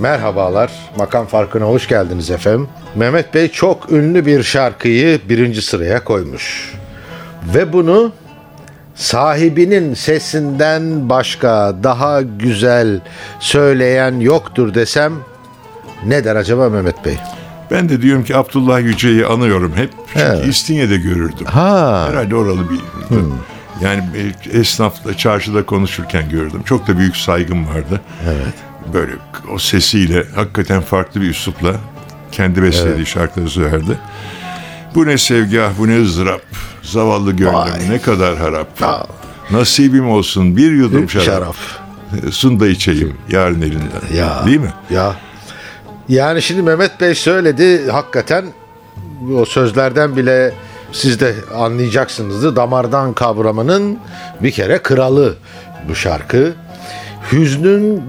Merhabalar, makam farkına hoş geldiniz efendim. Mehmet Bey çok ünlü bir şarkıyı birinci sıraya koymuş. Ve bunu sahibinin sesinden başka daha güzel söyleyen yoktur desem ne der acaba Mehmet Bey? Ben de diyorum ki Abdullah Yüce'yi anıyorum hep. Çünkü Evet. İstinye'de görürdüm. Ha. Herhalde oralı bir. Yani e, esnafla çarşıda konuşurken gördüm. Çok da büyük saygım vardı. Evet. Böyle o sesiyle hakikaten farklı bir üslupla kendi bestelediği şarkıları söylerdi. Bu ne sevgi ah bu ne ızdırap. Zavallı gönlüm Vay. ne kadar harap. Aa. Nasibim olsun bir yudum şarap. Şarap. Sun da içeyim yarın elinden. Ya. Değil mi? Ya. Yani şimdi Mehmet Bey söyledi hakikaten o sözlerden bile siz de anlayacaksınızdı. Damardan kavramanın bir kere kralı bu şarkı. Hüznün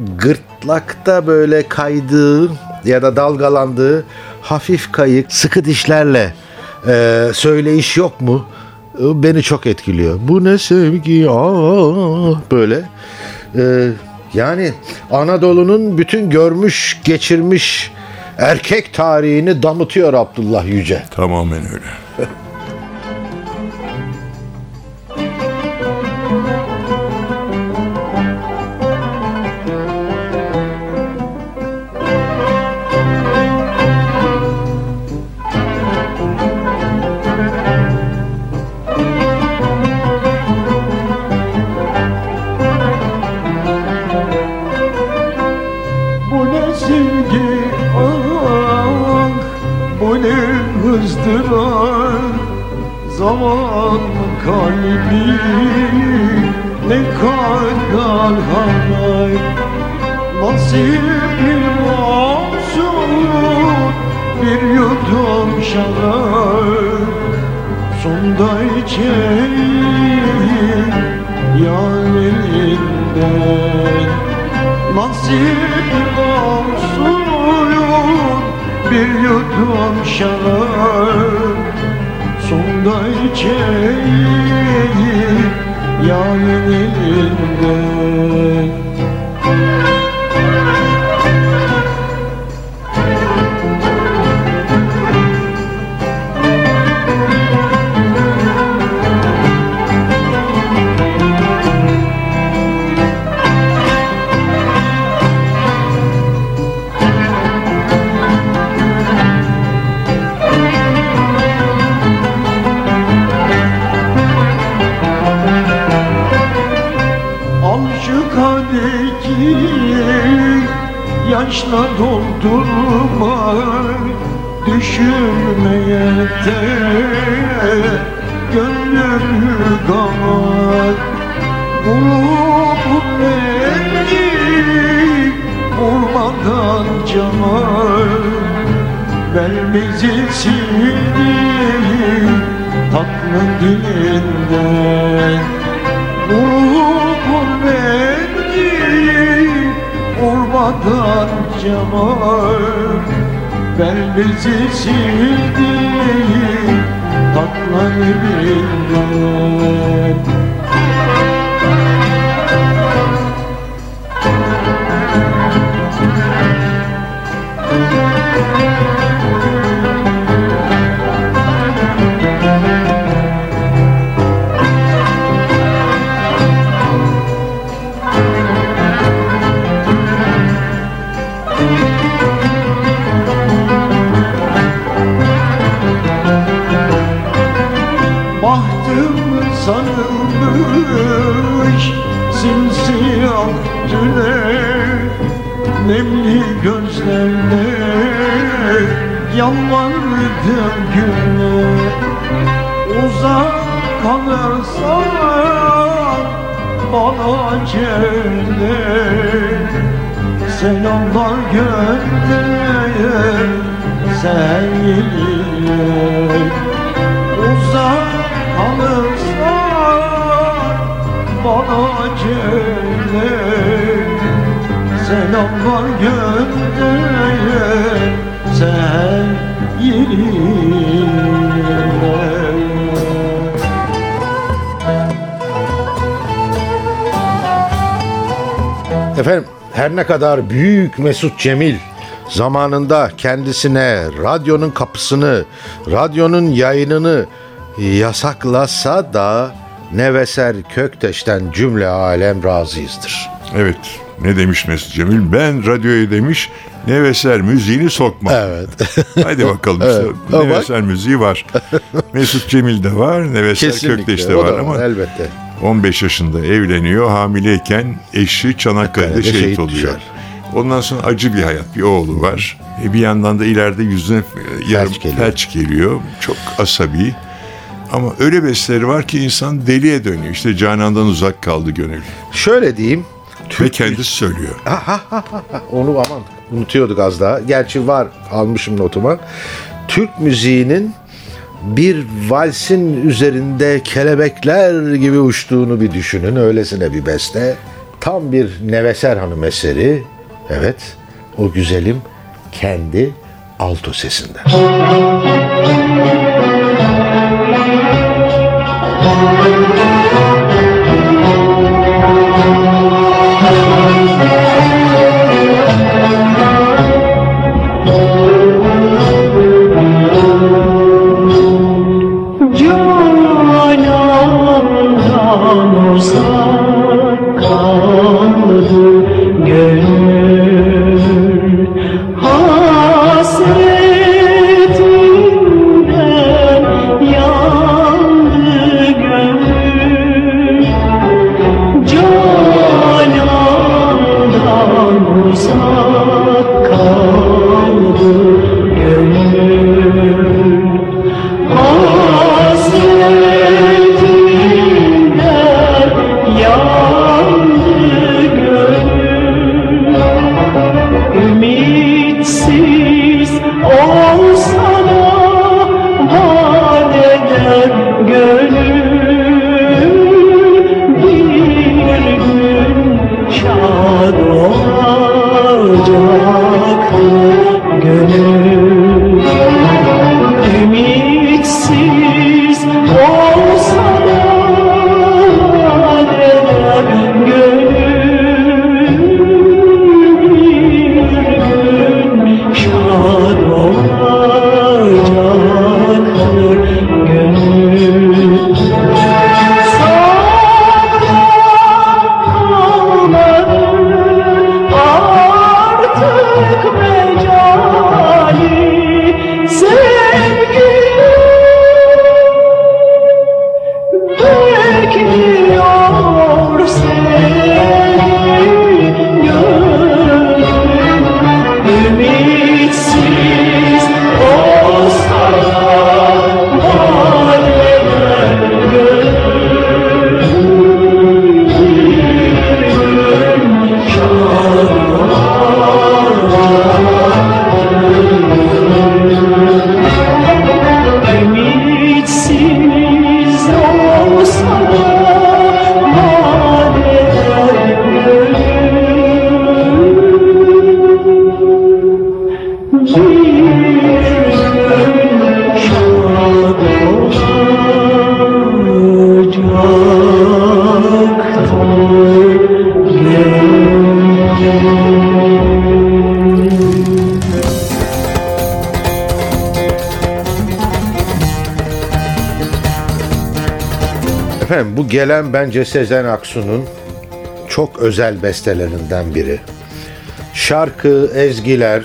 gırtlakta böyle kaydığı ya da dalgalandığı hafif kayık sıkı dişlerle e, söyleyiş yok mu? E, Beni çok etkiliyor. Bu ne sevgi ah böyle. E, yani Anadolu'nun bütün görmüş geçirmiş erkek tarihini damıtıyor Abdullah Yüce. Tamamen öyle. sevgi ah Bu ne ızdırap Zaman kalbi. Ne kadar harap Nasibim olsun Bir yudum şarap. Sonda içeyim Yar elinden Nasip olsun bir yudum şarap Sonda içeyim yarın elinden yaşla doldurma Düşürmeye de gönlümü gamar Bulup rengi vurmadan camar Belimizi sildi tatlı dilinden. Ruhun vurmadan camar Ben bizi sildi tatlı dilinden Bahtım Nemli gözlerle yalvardım güne. Uzak kalırsan bana celle Selamlar gönder Seyyidine Uzak kalırsan Bana celle Selamlar gönder Seyyidine Efendim her ne kadar büyük Mesut Cemil zamanında kendisine radyonun kapısını, radyonun yayınını yasaklasa da Neveser Kökteş'ten cümle alem razıyızdır. Evet. Ne demiş Mesut Cemil? Ben radyoya demiş Neveser müziğini sokma. Evet. Hadi bakalım işte. Bak. Neveser müziği var. Mesut Cemil de var. Neveser Kökteş de var da ama elbette. 15 yaşında evleniyor. Hamileyken eşi Çanakkale'de Çanakkale'de şehit, şehit oluyor. düşer. Ondan sonra acı bir hayat. Bir oğlu var. E bir yandan da ileride yüzüne yarım geliyor. felç geliyor. Çok asabi. Ama öyle besteleri var ki insan deliye dönüyor. İşte Canan'dan uzak kaldı gönül. Şöyle diyeyim. Ve kendisi söylüyor. Onu aman unutuyorduk az daha. Gerçi var almışım notuma. Türk müziğinin bir valsin üzerinde kelebekler gibi uçtuğunu bir düşünün. Öylesine bir beste. Tam bir Neveser Hanım eseri. Evet. O güzelim kendi alto sesinden. Gelen bence Sezen Aksu'nun çok özel bestelerinden biri. Şarkı, ezgiler,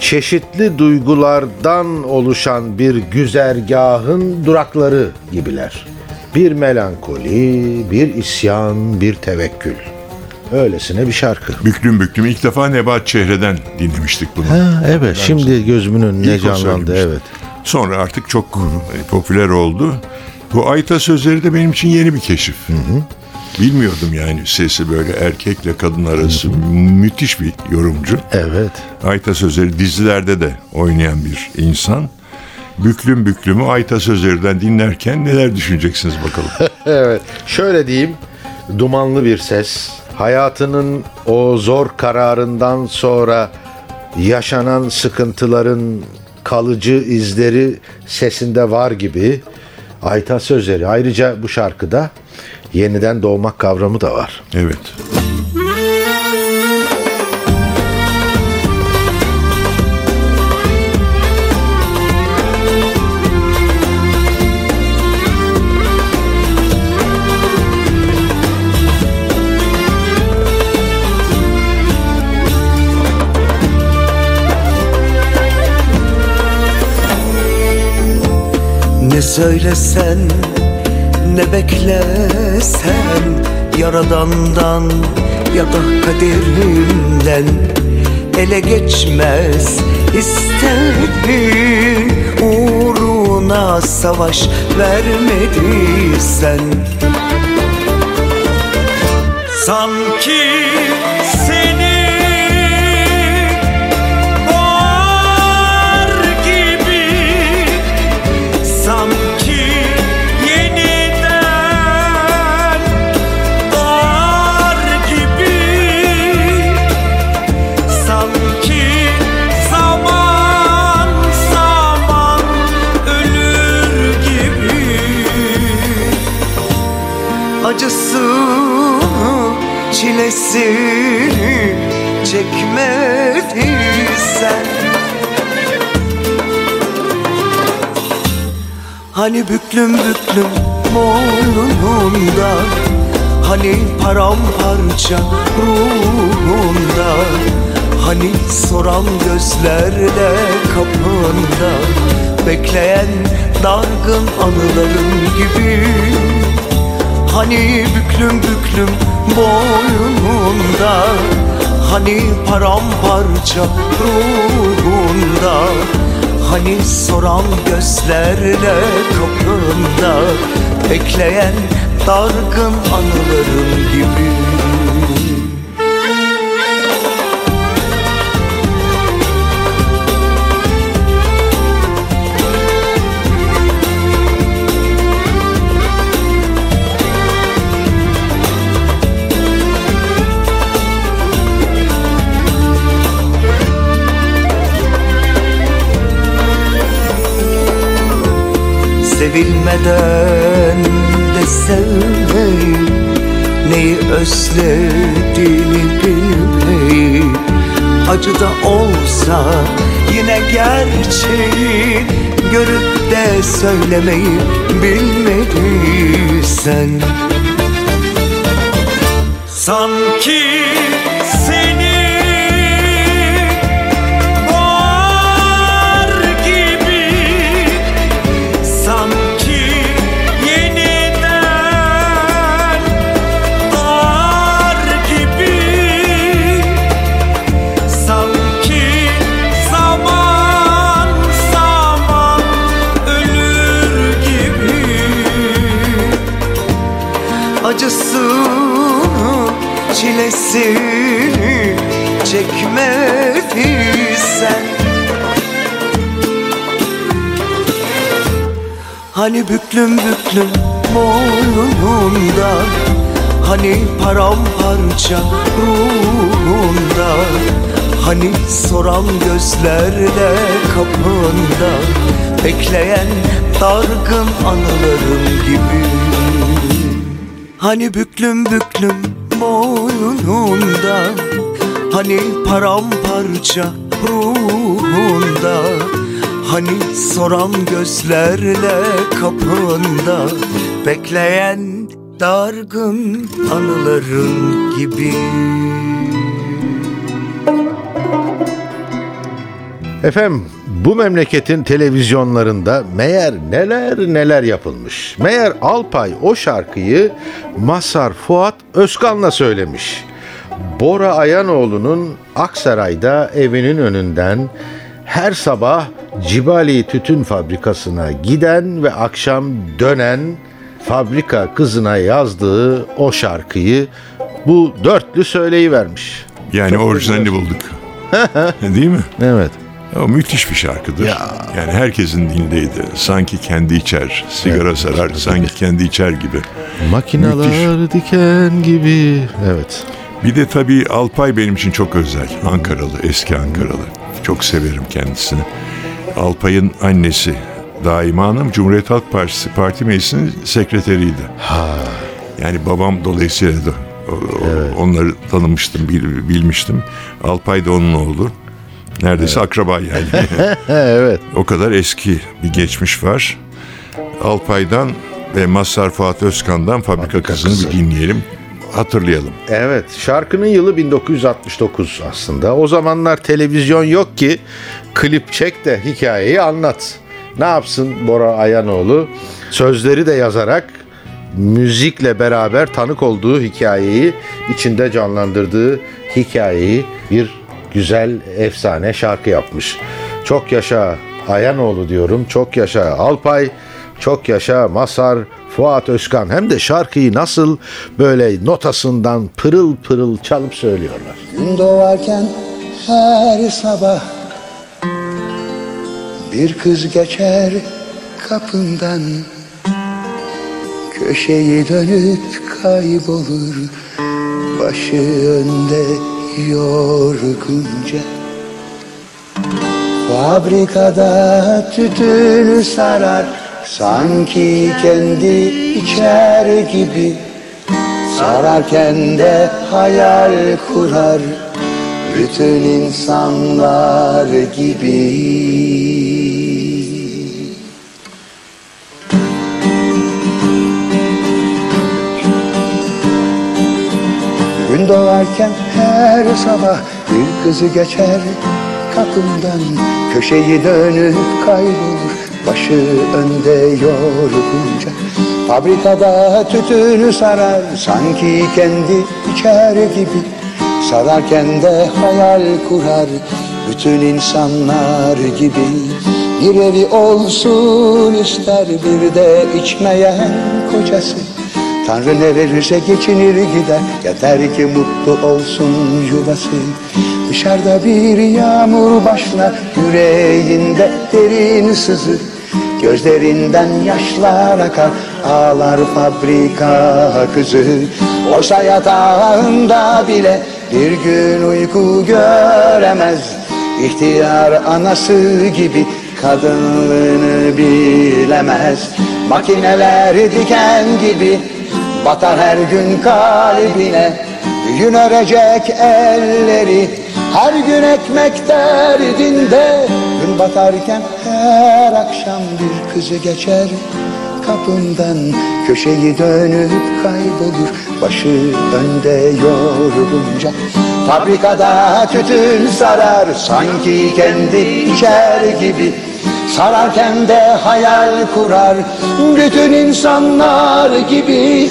çeşitli duygulardan oluşan bir güzergahın durakları gibiler. Bir melankoli, bir isyan, bir tevekkül. Öylesine bir şarkı. Büklüm büklüm. İlk defa Nebat Çehre'den dinlemiştik bunu. Ha, evet şimdi gözümün önüne canlandı evet. Sonra artık çok e, popüler oldu. Bu Ayta sözleri de benim için yeni bir keşif. Bilmiyordum yani sesi böyle erkekle kadın arası müthiş bir yorumcu. Evet. Ayta Sözleri dizilerde de oynayan bir insan. Büklüm büklümü Ayta Sözleri'den dinlerken neler düşüneceksiniz bakalım. Evet. Şöyle diyeyim. Dumanlı bir ses. Hayatının o zor kararından sonra yaşanan sıkıntıların kalıcı izleri sesinde var gibi. Ayta sözleri. Ayrıca bu şarkıda yeniden doğmak kavramı da var. Evet. Söylesen ne beklesen Yaradandan ya da kaderimden Ele geçmez. İstedin Uğruna savaş vermediysen. Sanki Hani büklüm büklüm boynunda Hani paramparça ruhunda Hani soran gözlerle kapında Bekleyen dargın anıların gibi. Hani büklüm büklüm boynunda Hani paramparça ruhunda Hani soran gözlerle kapında Bekleyen dargın anıların gibi Acı da olsa yine gerçeği Görüp de söylemeyi bilmediysen. Sanki çilesini çekmediysen. Hani büklüm büklüm boynunda Hani paramparça ruhunda Hani soran gözlerle kapında Bekleyen dargın anılarım gibi. Hani büklüm büklüm boynunda Hani paramparça ruhunda Hani soran gözlerle kapında Bekleyen dargın anıların gibi. Efendim bu memleketin televizyonlarında meğer neler neler yapılmış. Meğer Alpay o şarkıyı Masar Fuat Özkan'la söylemiş. Bora Ayanoğlu'nun Aksaray'da evinin önünden her sabah Cibali Tütün Fabrikası'na giden ve akşam dönen fabrika kızına yazdığı o şarkıyı bu dörtlü söyleyivermiş. Yani Çok orijinalini bulduk. Değil mi? Evet. O müthiş bir şarkıdır. Yani herkesin dilindeydi. Sanki kendi içer, sigara sarar, sanki kendi içer gibi. Makinalar diken gibi. Evet. Bir de tabii Alpay benim için çok özel. Ankaralı, eski Ankaralı. Çok severim kendisini. Alpay'ın annesi Daima Hanım Cumhuriyet Halk Partisi Parti Meclisi'nin sekreteriydi. Yani babam dolayısıyla da o- o- onları tanımıştım, bil- bilmiştim. Alpay da onun oğlu. Neredeyse akraba yani. evet. o kadar eski bir geçmiş var. Alpay'dan ve Mazhar Fuat Özkan'dan Fabrika, Kızı'nı Kızı. bir dinleyelim. Hatırlayalım. Evet, şarkının yılı 1969 aslında. O zamanlar televizyon yok ki klip çek de hikayeyi anlat. Ne yapsın Bora Ayanoğlu? Sözleri de yazarak müzikle beraber tanık olduğu hikayeyi içinde canlandırdığı hikayeyi bir güzel efsane şarkı yapmış. Çok yaşa Ayanoğlu diyorum. Çok yaşa Alpay. Çok yaşa Masar Fuat Özkan. Hem de şarkıyı nasıl böyle notasından pırıl pırıl çalıp söylüyorlar. Gün doğarken her sabah Bir kız geçer kapından Köşeyi dönüp kaybolur Başı önde yorgunca Fabrikada tütün sarar Sanki kendi içer gibi. Sararken de hayal kurar Bütün insanlar gibi Gün doğarken her sabah bir kızı geçer. Kapımdan Köşeyi dönüp kaybolur başı önde yorgunca. Fabrikada tütünü sarar sanki kendi içer gibi. Sararken de hayal kurar bütün insanlar gibi. Bir evi olsun ister bir de içmeyen kocası Tanrı ne verirse geçinir gider? Yeter ki mutlu olsun yuvası. Dışarıda bir yağmur başlar Yüreğinde derin sızı. Gözlerinden yaşlar akar Ağlar fabrika kızı. Oysa yatağında bile Bir gün uyku göremez. İhtiyar anası gibi kadınlığını bilemez. Makineler diken gibi Batar her gün kalbine Gün örecek elleri. Her gün ekmek derdinde Gün batarken her akşam bir kızı geçer. Kapımdan köşeyi dönüp kaybolur Başı önde yorgunca. Fabrikada tütün sarar Sanki kendi içer gibi. Sararken de hayal kurar Bütün insanlar gibi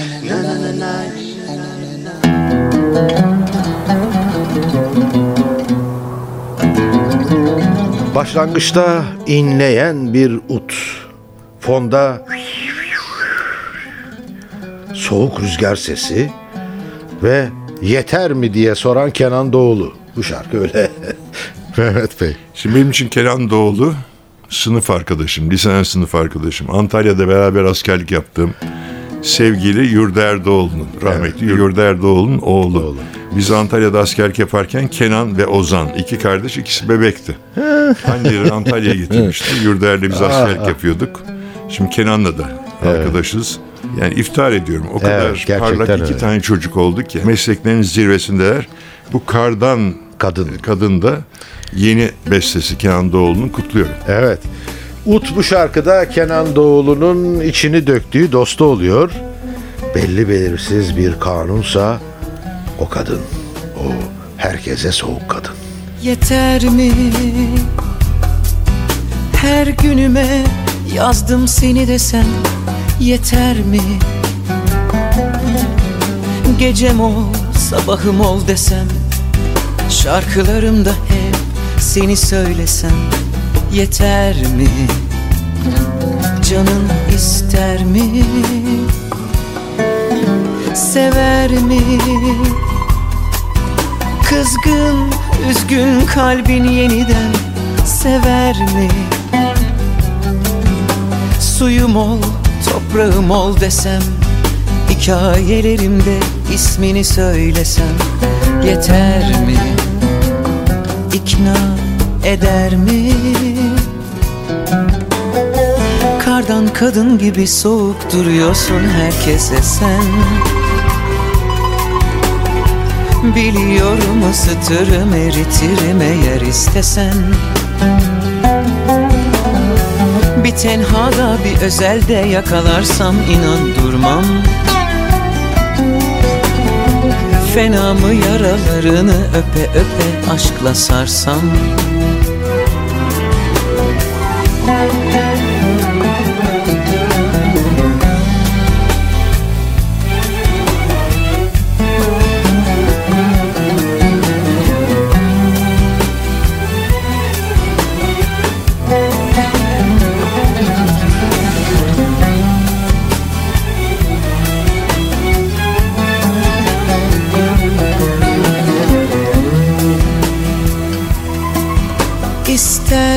la la la la la la La la la la Başlangıçta inleyen bir ut. Fonda soğuk rüzgar sesi ve yeter mi diye soran Kenan Doğulu. Bu şarkı öyle. Mehmet Bey. Şimdi benim için Kenan Doğulu sınıf arkadaşım, liseden sınıf arkadaşım. Antalya'da beraber askerlik yaptığım sevgili Yurda Erdoğlu'nun, rahmetli Yurda Erdoğlu'nun oğlu. Biz Antalya'da askerlik yaparken Kenan ve Ozan, iki kardeş, ikisi bebekti. Anneleri Antalya'ya getirmişti. Yurda biz askerlik yapıyorduk. Şimdi Kenan'la da arkadaşız. Yani iftihar ediyorum. O kadar gerçekten parlak iki öyle. tane çocuk oldu ki. Mesleklerinin zirvesindeler. Bu kardan Kadın. kadın da yeni bestesi Kenan Doğulu'nu kutluyorum. Evet. Ut bu şarkıda Kenan Doğulu'nun içini döktüğü dostu oluyor. Belli belirsiz bir kanunsa o kadın, o herkese soğuk kadın. Yeter mi? Her günüme yazdım seni desem yeter mi? Gecem ol, sabahım ol desem Şarkılarımda hep seni söylesem yeter mi? Canın ister mi? Sever mi? Kızgın, üzgün kalbin yeniden sever mi? Suyum ol, toprağım ol desem Hikayelerimde ismini söylesem Yeter mi? İkna eder mi? Kardan kadın gibi soğuk duruyorsun herkese sen. Biliyorum ısıtırım eritirim eğer istesen. Bir tenhada bir özelde yakalarsam inan durmam Fena mı yaralarını öpe öpe aşkla sarsam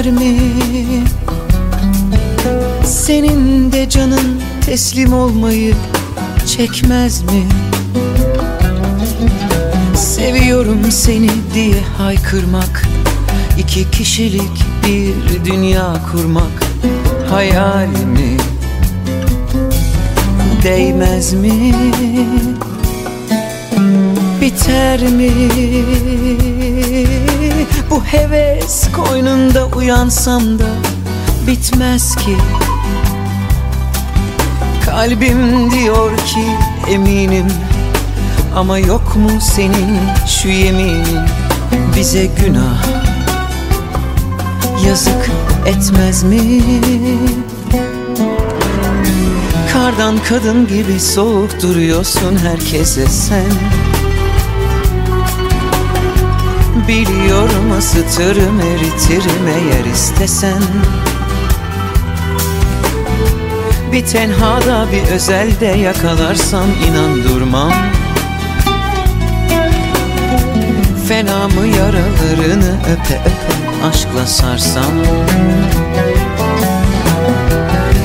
ister mi? Senin de canın teslim olmayı çekmez mi? Seviyorum seni diye haykırmak iki kişilik bir dünya kurmak hayal mi? Değmez mi? Biter mi? Bu heves koynunda uyansam da bitmez ki. Kalbim diyor ki eminim Ama yok mu senin şu yeminin? Bize günah Yazık etmez mi? Kardan kadın gibi soğuk duruyorsun herkese sen Biliyorum ısıtırım eritirim eğer istesen. Bir tenhada bir özelde yakalarsam inan durmam. Fena mı yaralarını öpe öpe aşkla sarsam?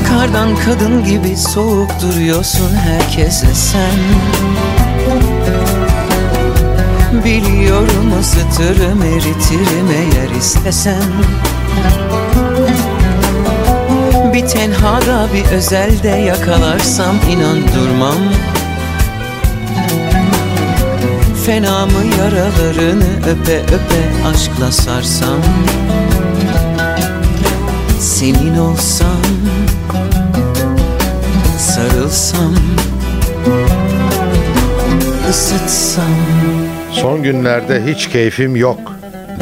Kardan kadın gibi soğuk duruyorsun herkese sen Biliyorum ısıtırım eritirim eğer istesen Bir tenhada bir özelde yakalarsam inan durmam. Fena mı yaralarını öpe öpe aşkla sarsam? Senin olsam Sarılsam ısıtsam Son günlerde hiç keyfim yok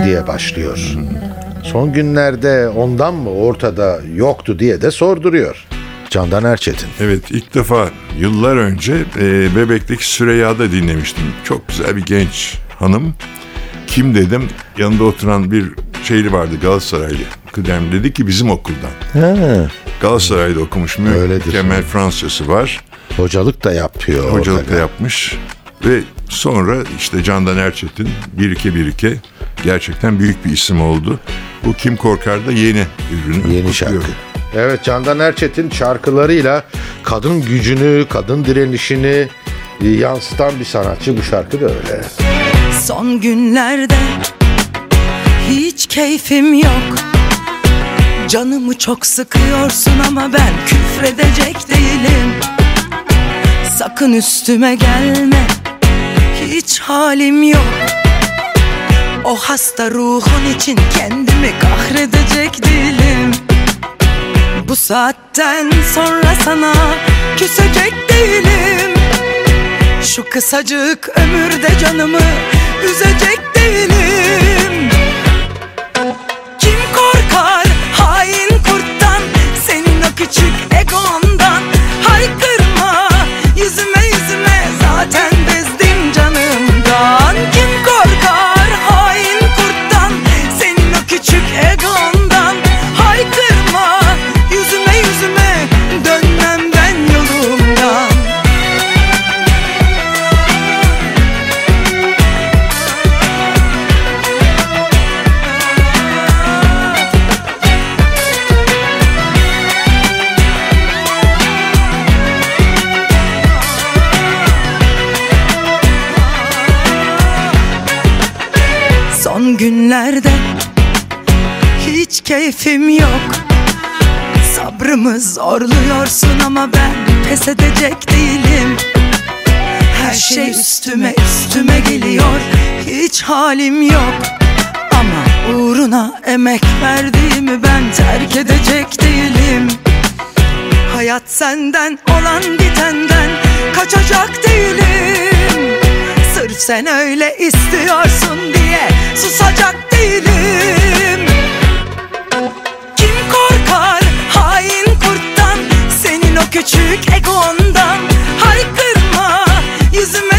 diye başlıyor. Son günlerde ondan mı ortada yoktu diye de sorduruyor. Candan Erçetin. Evet ilk defa yıllar önce e, Bebek'teki Süreyya'da dinlemiştim. Çok güzel bir genç hanım. Kim dedim yanında oturan bir şeyli vardı Galatasaraylı. Kıdem dedi ki bizim okuldan. Ha, Galatasaray'da okumuş mu? Öyledir. Mükemmel Fransızcası var. hocalık da yapıyor. Hocalık da yapmış. Ve sonra işte Candan Erçetin birike birike gerçekten büyük bir isim oldu. Bu Kim Korkar da yeni ürünü. Yeni şarkı. kutluyorum. Evet Candan Erçetin şarkılarıyla kadın gücünü, kadın direnişini e, yansıtan bir sanatçı. Bu şarkı da öyle. Son günlerde hiç keyfim yok Canımı çok sıkıyorsun ama ben küfredecek değilim Sakın üstüme gelme hiç halim yok. O hasta ruhun için kendimi kahredecek değilim. Bu saatten sonra sana küsecek değilim. Şu kısacık ömürde canımı üzecek değilim halim yok. Ama uğruna emek verdiğimi ben terk edecek değilim. Hayat senden olan bitenden kaçacak değilim. Sırf sen öyle istiyorsun diye susacak değilim. Kim korkar hain kurttan? Senin o küçük egondan Haykırma yüzüme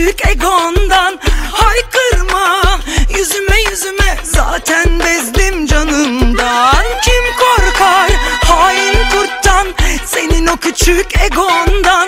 Küçük egondan Haykırma. Yüzüme yüzüme Zaten bezdim canımdan. Kim korkar hain kurttan Senin o küçük egondan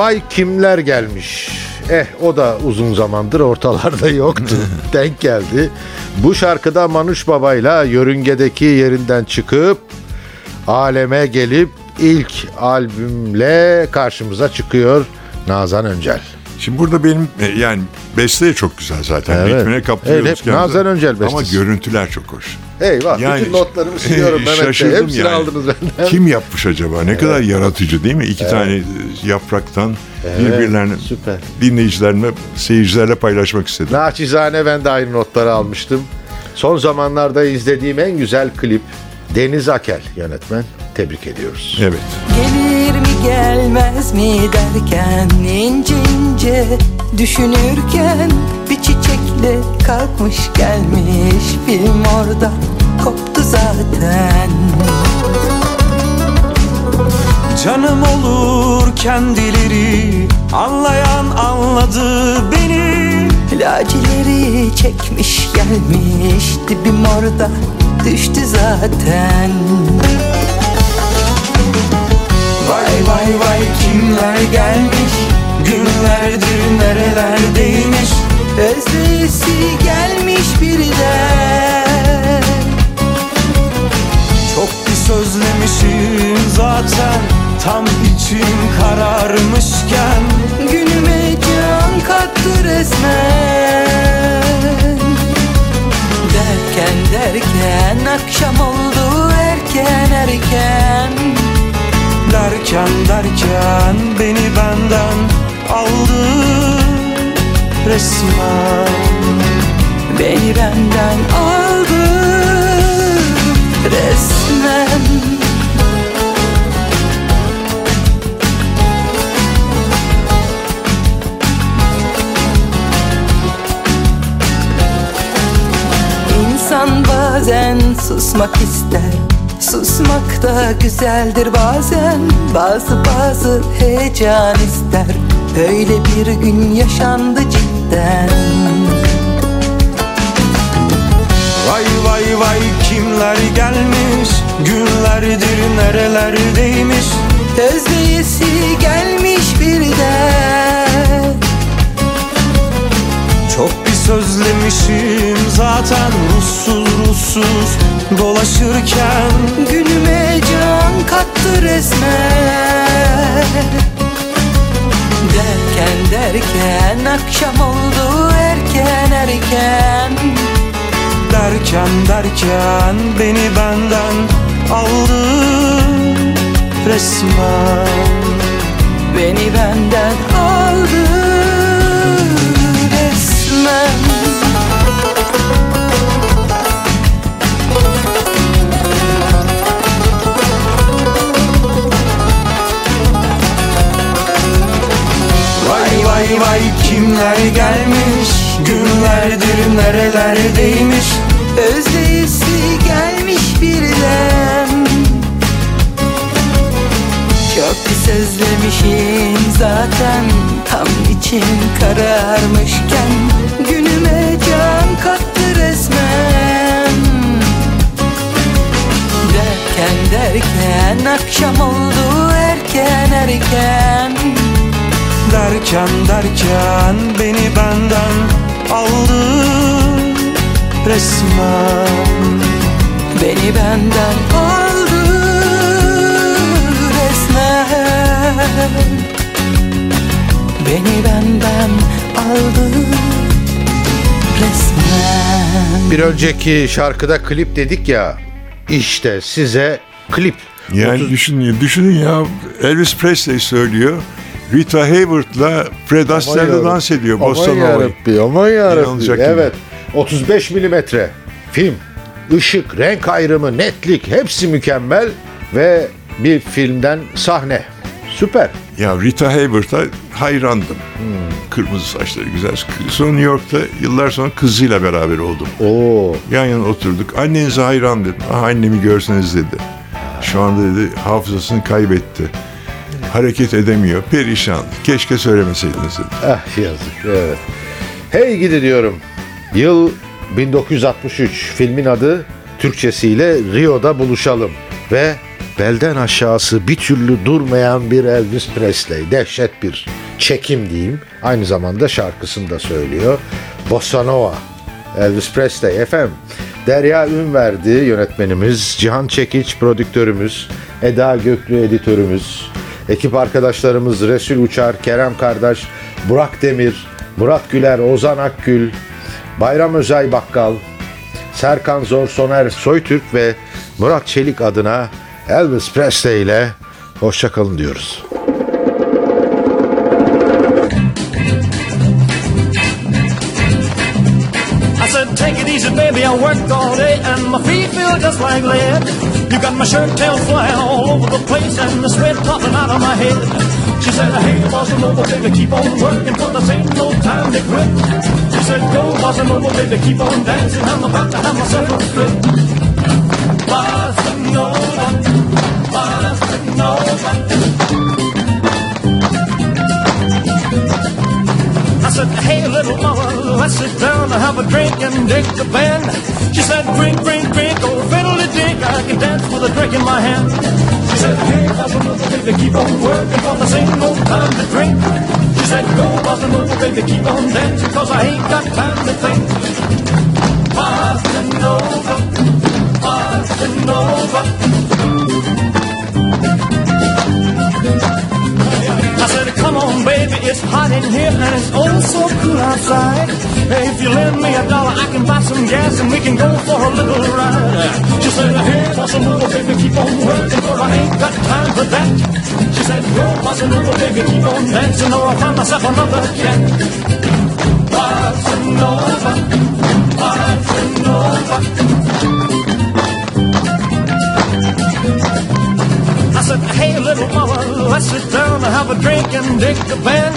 Vay kimler gelmiş. Eh o da uzun zamandır ortalarda yoktu. Denk geldi. Bu şarkıda Manuş Baba'yla yörüngedeki yerinden çıkıp aleme gelip ilk albümle karşımıza çıkıyor Nazan Öncel. Şimdi burada benim e, yani beste çok güzel zaten. Evet. Ritmine kaptırıyoruz Evet, kendimizi. Nazan Öncel Ama bestesi. görüntüler çok hoş. Eyvah Yani- bütün notlarımı siliyorum Mehmet Bey. Şaşırdım Hepsini yani. aldınız benden. Kim yapmış acaba? Ne kadar yaratıcı değil mi? İki tane e, yapraktan birbirlerini süper. dinleyicilerine, seyircilerle paylaşmak istedim. Naçizane ben de aynı notları almıştım. Son zamanlarda izlediğim en güzel klip Deniz Akel yönetmen. Tebrik ediyoruz. Evet. Gelir mi gelmez mi derken ince ince düşünürken bir çiçekle kalkmış gelmiş film orada koptu zaten. Canım olur kendileri Anlayan anladı beni Lacileri çekmiş gelmiş dibim orada düştü zaten. Vay vay kimler gelmiş Günlerdir nerelerdeymiş Özlesi gelmiş birden. Derken derken beni benden aldı resmen. Beni benden aldı resmen. İnsan bazen susmak ister Susmak da güzeldir bazen. Bazı bazı heyecan ister. Öyle bir gün yaşandı cidden. Vay vay vay kimler gelmiş? Günlerdir nerelerdeymiş Özleyesi gelmiş birden sözlemişim zaten ruhsuz ruhsuz. Dolaşırken Günüme can kattı resmen. Derken derken akşam oldu erken erken. Derken derken beni benden aldı resmen. Beni benden aldı resmen Vay kimler gelmiş Günlerdir nerelerdeymiş Özleyesi gelmiş birden Çok sözlemişim zaten Tam için kararmışken. Günüme can kattı resmen. Derken derken akşam oldu erken erken Derken derken beni benden aldı resmen Beni benden aldı resmen Beni benden aldı resmen Bir önceki şarkıda klip dedik ya. İşte size klip. Yani Otuz- düşünün, düşünün ya Elvis Presley söylüyor. Rita Hayworth'la Fred Astaire yarabbim. dans ediyor Aman Bossa Nova'yı. yarabbi, aman yarabbi. İnanılacak gibi. Evet. 35 milimetre film, ışık, renk ayrımı, netlik hepsi mükemmel ve bir filmden sahne. Süper. Ya Rita Hayworth'a hayrandım. Hmm. Kırmızı saçları güzel. Sonra New York'ta yıllar sonra kızıyla beraber oldum. Oo. Yan yana oturduk. Annenize hayran dedim. Ah annemi görseniz dedi. Şu anda dedi hafızasını kaybetti. Hareket edemiyor. Perişan. Keşke söylemeseydiniz dedi. Ah yazık. Evet. Hey gidi diyorum. Yıl 1963. Filmin adı Türkçesiyle Rio'da buluşalım. Ve belden aşağısı bir türlü durmayan bir Elvis Presley. Dehşet bir çekim diyeyim. Aynı zamanda şarkısını da söylüyor. Bossa Nova. Elvis Presley efendim. Derya Ünverdi yönetmenimiz, Cihan Çekiç prodüktörümüz, Eda Göklü editörümüz, ekip arkadaşlarımız Resul Uçar, Kerem Kardeş, Burak Demir, Murat Güler, Ozan Akgül, Bayram Özay Bakkal, Serkan Zor, Soner Soytürk ve Murat Çelik adına Elvis Presley ile hoşçakalın diyoruz. Feel just like lead. You got my shirt tail flying all over the place and the sweat popping out of my head. She said, hey, bossa nova, baby, keep on working for this ain't no time to quit. She said, go, bossa nova, baby, keep on dancing. I'm about to have myself a fit. Bossa nova, bossa nova. I said, hey, little mama, let's sit down and have a drink and dig the band. She said, drink, drink, drink, with a drink in my hand. She said, hey, bossa nova, baby, keep on working, for this ain't no time to drink. She said, go, bossa nova, baby, keep on dancing, cause I ain't got time to think. Bossa nova, bossa nova. Baby, it's hot in here and it's oh so cool outside. Hey, if you lend me a dollar, I can buy some gas and we can go for a little ride. She said, hey, bossa nova, baby, keep on working, for I ain't got time for that. She said, go, bossa nova, baby, keep on dancing, or I'll find myself another cat. Bossa nova, bossa nova. Said, hey, little mama, let's sit down and have a drink and dig the band.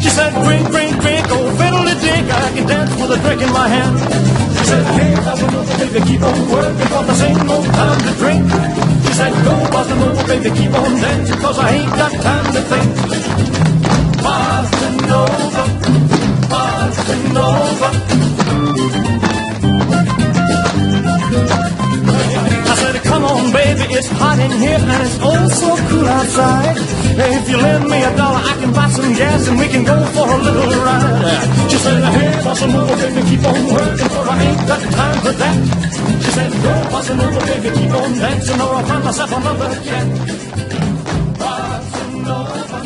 She said, drink, drink, drink, oh, fiddly dink, I can dance with a drink in my hand. She said, hey, Bossa baby, keep on working, for this ain't no time to drink. She said, go, Bossa baby, keep on dancing, cause I ain't got time to think. Bossa Nova, Bossa Nova. Baby, it's hot in here and it's oh so cool outside. If you lend me a dollar, I can buy some gas and we can go for a little ride. She said, hey, bossa nova, baby, keep on working, for I ain't got time for that. She said, go, bossa nova, baby, keep on dancing, or I'll find myself another cat. Bossa nova.